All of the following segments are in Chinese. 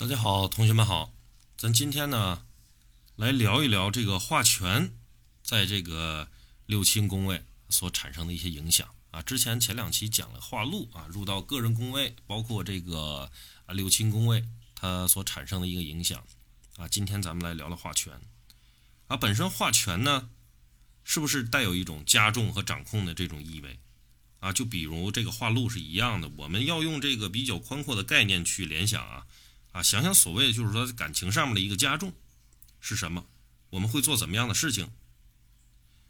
大家好，同学们好，咱今天呢来聊一聊这个化权在这个六亲宫位所产生的一些影响啊。之前前两期讲了化禄啊，入到个人宫位，包括这个啊六亲宫位它所产生的一个影响啊。今天咱们来聊聊化权啊，本身化权呢是不是带有一种加重和掌控的这种意味啊？就比如这个化禄是一样的，我们要用这个比较宽阔的概念去联想啊。啊，想想所谓就是说感情上面的一个加重是什么？我们会做怎么样的事情？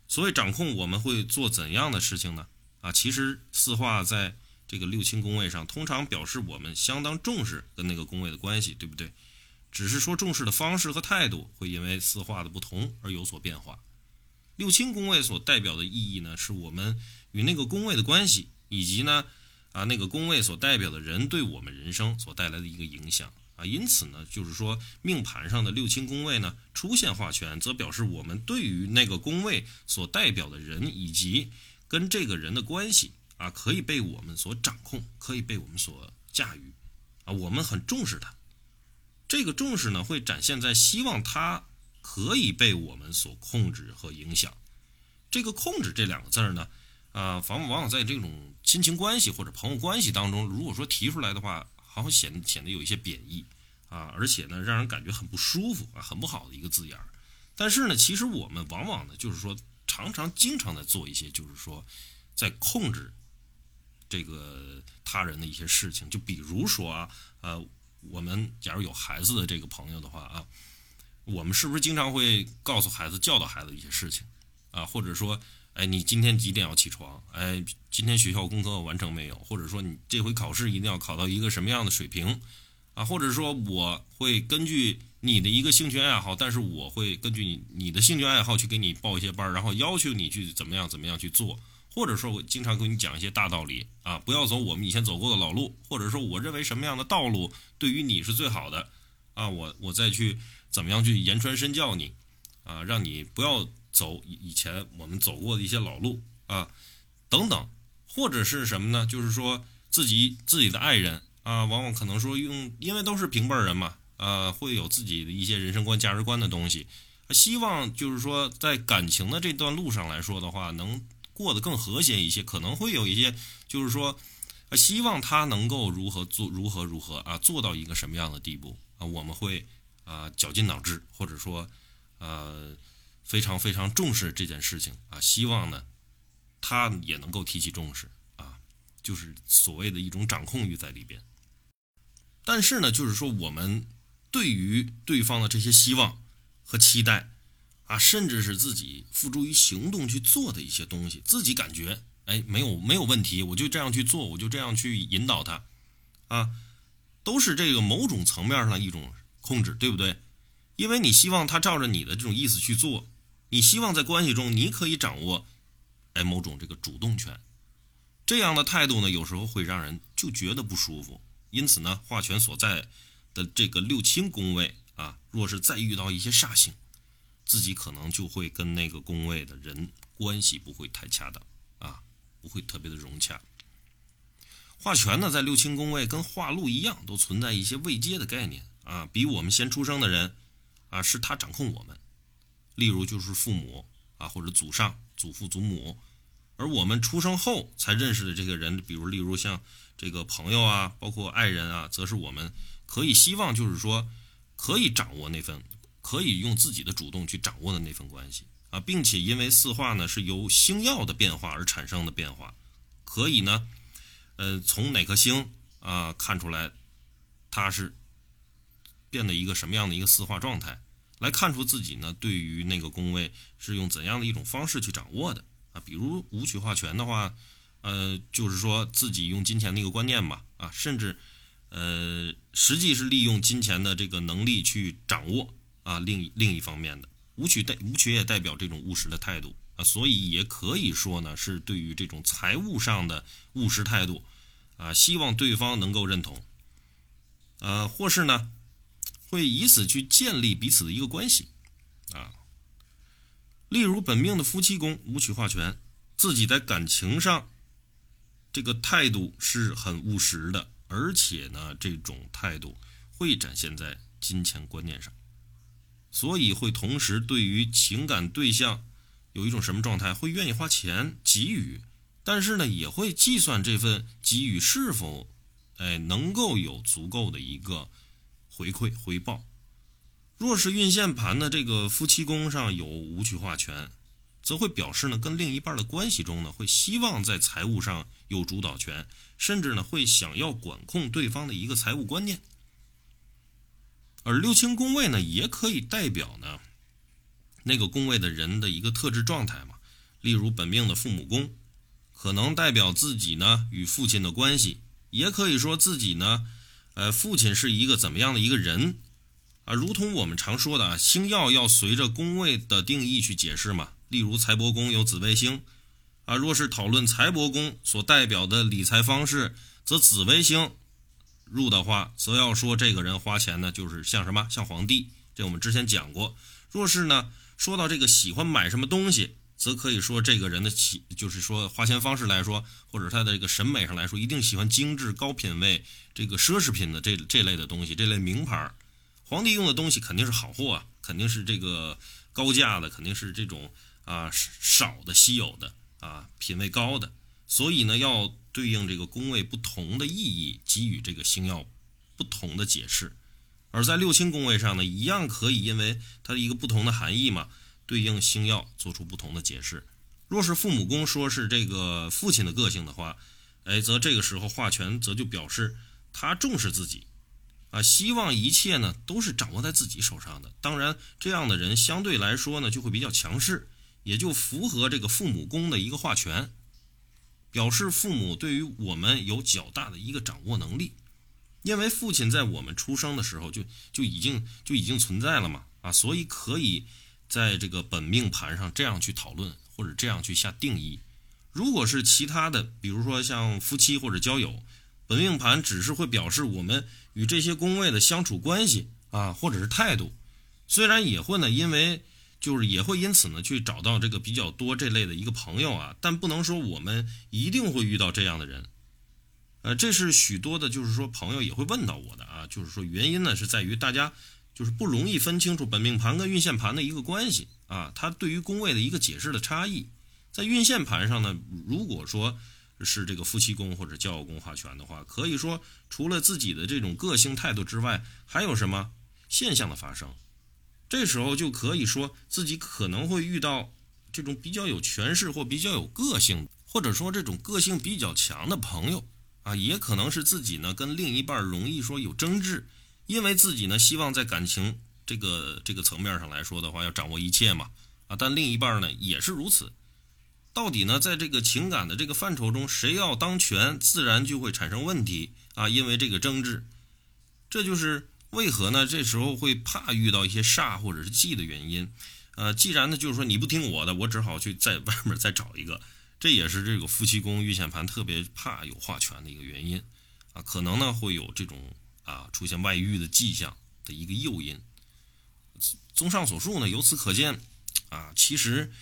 所谓掌控，我们会做怎样的事情呢？啊，其实四化在这个六亲宫位上，通常表示我们相当重视跟那个宫位的关系，对不对？只是说重视的方式和态度会因为四化的不同而有所变化。六亲宫位所代表的意义呢，是我们与那个宫位的关系，以及呢，啊那个宫位所代表的人对我们人生所带来的一个影响。啊，因此呢，就是说命盘上的六亲宫位呢出现化权，则表示我们对于那个宫位所代表的人以及跟这个人的关系啊，可以被我们所掌控，可以被我们所驾驭，啊，我们很重视他。这个重视呢，会展现在希望他可以被我们所控制和影响。这个“控制”这两个字儿呢，啊，往往往在这种亲情关系或者朋友关系当中，如果说提出来的话。好像显显得有一些贬义啊，而且呢，让人感觉很不舒服啊，很不好的一个字眼儿。但是呢，其实我们往往呢，就是说，常常经常在做一些，就是说，在控制这个他人的一些事情。就比如说啊，呃，我们假如有孩子的这个朋友的话啊，我们是不是经常会告诉孩子、教导孩子一些事情啊，或者说？哎，你今天几点要起床？哎，今天学校功课完成没有？或者说你这回考试一定要考到一个什么样的水平啊？或者说我会根据你的一个兴趣爱好，但是我会根据你你的兴趣爱好去给你报一些班，然后要求你去怎么样怎么样去做。或者说我经常跟你讲一些大道理啊，不要走我们以前走过的老路，或者说我认为什么样的道路对于你是最好的啊，我我再去怎么样去言传身教你啊，让你不要。走以前我们走过的一些老路啊，等等，或者是什么呢？就是说自己自己的爱人啊，往往可能说用，因为都是平辈人嘛，呃，会有自己的一些人生观、价值观的东西，希望就是说在感情的这段路上来说的话，能过得更和谐一些。可能会有一些，就是说，希望他能够如何做，如何如何啊，做到一个什么样的地步啊？我们会啊绞尽脑汁，或者说呃。非常非常重视这件事情啊，希望呢，他也能够提起重视，就是所谓的一种掌控欲在里边。但是呢，就是说我们对于对方的这些希望和期待啊，甚至是自己付诸于行动去做的一些东西，自己感觉哎没有没有问题，我就这样去做，我就这样去引导他啊，都是这个某种层面上的一种控制，对不对？因为你希望他照着你的这种意思去做。你希望在关系中，你可以掌握，哎，某种这个主动权，这样的态度呢，有时候会让人就觉得不舒服。因此呢，化权所在的这个六亲宫位啊，若是再遇到一些煞星，自己可能就会跟那个宫位的人关系不会太恰当啊，不会特别的融洽。化权呢，在六亲宫位跟化禄一样，都存在一些未接的概念啊，比我们先出生的人啊，是他掌控我们。例如就是父母啊，或者祖上、祖父、祖母，而我们出生后才认识的这个人，比如例如像这个朋友啊，包括爱人啊，则是我们可以希望就是说可以掌握那份，可以用自己的主动去掌握的那份关系啊，并且因为四化呢是由星耀的变化而产生的变化，可以呢，呃，从哪颗星啊看出来它是变得一个什么样的一个四化状态。来看出自己呢，对于那个宫位是用怎样的一种方式去掌握的啊？比如武曲化权的话，呃，就是说自己用金钱的一个观念吧，啊，甚至，呃，实际是利用金钱的这个能力去掌握啊。另另一方面的武曲代武曲也代表这种务实的态度啊，所以也可以说呢，是对于这种财务上的务实态度啊，希望对方能够认同，呃，或是呢。会以此去建立彼此的一个关系，啊，例如本命的夫妻宫武曲化权，自己在感情上这个态度是很务实的，而且呢，这种态度会展现在金钱观念上，所以会同时对于情感对象有一种什么状态，会愿意花钱给予，但是呢，也会计算这份给予是否，哎，能够有足够的一个回馈回报。若是运线盘的这个夫妻宫上有武曲化权，则会表示呢，跟另一半的关系中呢，会希望在财务上有主导权，甚至呢，会想要管控对方的一个财务观念。而六亲宫位呢，也可以代表呢，那个宫位的人的一个特质状态嘛。例如本命的父母宫，可能代表自己呢与父亲的关系，也可以说自己呢，呃，父亲是一个怎么样的一个人。啊，如同我们常说的啊，星耀要随着宫位的定义去解释嘛。例如财帛宫有紫微星，啊，若是讨论财帛宫所代表的理财方式，则紫微星入的话，则要说这个人花钱呢，就是像什么，像皇帝。这我们之前讲过。若是呢，说到这个喜欢买什么东西，则可以说这个人的喜，就是说花钱方式来说，或者他的这个审美上来说，一定喜欢精致、高品位、这个奢侈品的这这类的东西，这类名牌儿。皇帝用的东西肯定是好货啊，肯定是这个高价的，肯定是这种啊少的稀有的啊品位高的，所以呢要对应这个宫位不同的意义，给予这个星耀不同的解释。而在六亲宫位上呢，一样可以因为它的一个不同的含义嘛，对应星耀做出不同的解释。若是父母宫说是这个父亲的个性的话，哎，则这个时候化权则就表示他重视自己。啊，希望一切呢都是掌握在自己手上的。当然，这样的人相对来说呢就会比较强势，也就符合这个父母宫的一个化权，表示父母对于我们有较大的一个掌握能力。因为父亲在我们出生的时候就就已经就已经存在了嘛，啊，所以可以在这个本命盘上这样去讨论或者这样去下定义。如果是其他的，比如说像夫妻或者交友。本命盘只是会表示我们与这些宫位的相处关系啊，或者是态度，虽然也会呢，因为就是也会因此呢去找到这个比较多这类的一个朋友啊，但不能说我们一定会遇到这样的人，呃，这是许多的，就是说朋友也会问到我的啊，就是说原因呢是在于大家就是不容易分清楚本命盘跟运线盘的一个关系啊，它对于宫位的一个解释的差异，在运线盘上呢，如果说。是这个夫妻宫或者交友宫化权的话，可以说除了自己的这种个性态度之外，还有什么现象的发生？这时候就可以说自己可能会遇到这种比较有权势或比较有个性，或者说这种个性比较强的朋友啊，也可能是自己呢跟另一半容易说有争执，因为自己呢希望在感情这个这个层面上来说的话要掌握一切嘛啊，但另一半呢也是如此。到底呢，在这个情感的这个范畴中，谁要当权，自然就会产生问题啊！因为这个争执，这就是为何呢？这时候会怕遇到一些煞或者是忌的原因。呃，既然呢，就是说你不听我的，我只好去在外面再找一个。这也是这个夫妻宫遇险盘特别怕有化权的一个原因啊！可能呢会有这种啊出现外遇的迹象的一个诱因。综上所述呢，由此可见啊，其实。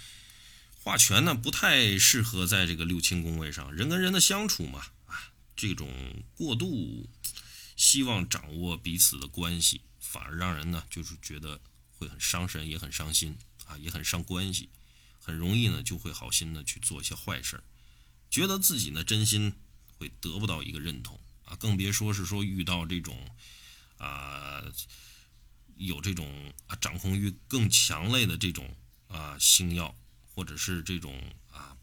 化权呢不太适合在这个六亲宫位上，人跟人的相处嘛，啊，这种过度希望掌握彼此的关系，反而让人呢就是觉得会很伤神，也很伤心啊，也很伤关系，很容易呢就会好心的去做一些坏事觉得自己呢真心会得不到一个认同啊，更别说是说遇到这种啊有这种啊掌控欲更强烈的这种啊星耀。或者是这种啊，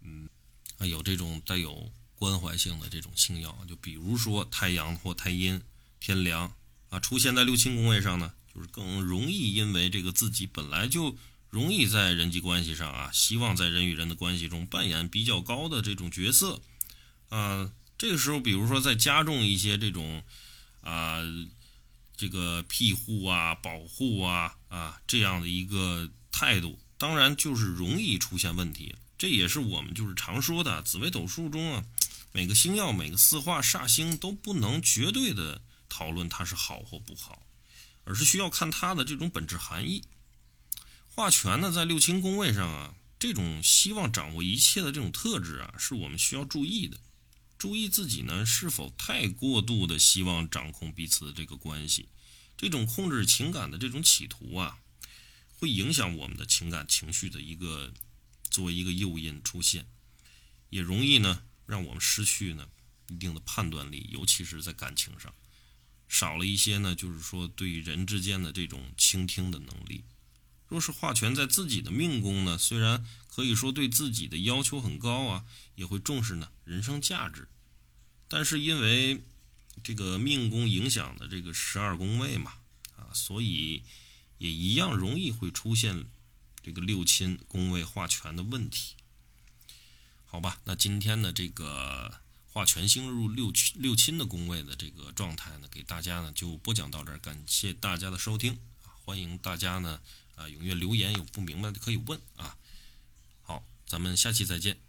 嗯，啊有这种带有关怀性的这种星耀，就比如说太阳或太阴、天梁啊，出现在六亲宫位上呢，就是更容易因为这个自己本来就容易在人际关系上啊，希望在人与人的关系中扮演比较高的这种角色啊，这个时候比如说再加重一些这种啊，这个庇护啊、保护啊啊这样的一个态度。当然就是容易出现问题，这也是我们就是常说的紫微斗数中啊，每个星耀、每个四化煞星都不能绝对的讨论它是好或不好，而是需要看它的这种本质含义。化权呢，在六亲宫位上啊，这种希望掌握一切的这种特质啊，是我们需要注意的。注意自己呢是否太过度的希望掌控彼此的这个关系，这种控制情感的这种企图啊，会影响我们的情感情绪的一个作为一个诱因出现，也容易呢让我们失去呢一定的判断力，尤其是在感情上，少了一些呢就是说对人之间的这种倾听的能力。若是化权在自己的命宫呢，虽然可以说对自己的要求很高啊，也会重视呢人生价值，但是因为这个命宫影响的这个十二宫位嘛，啊，所以也一样容易会出现这个六亲宫位化权的问题。好吧，那今天的这个化权星入六亲六亲的宫位的这个状态呢，给大家呢就播讲到这儿，感谢大家的收听，欢迎大家呢。啊，踊跃留言，有不明白的可以问啊。好，咱们下期再见。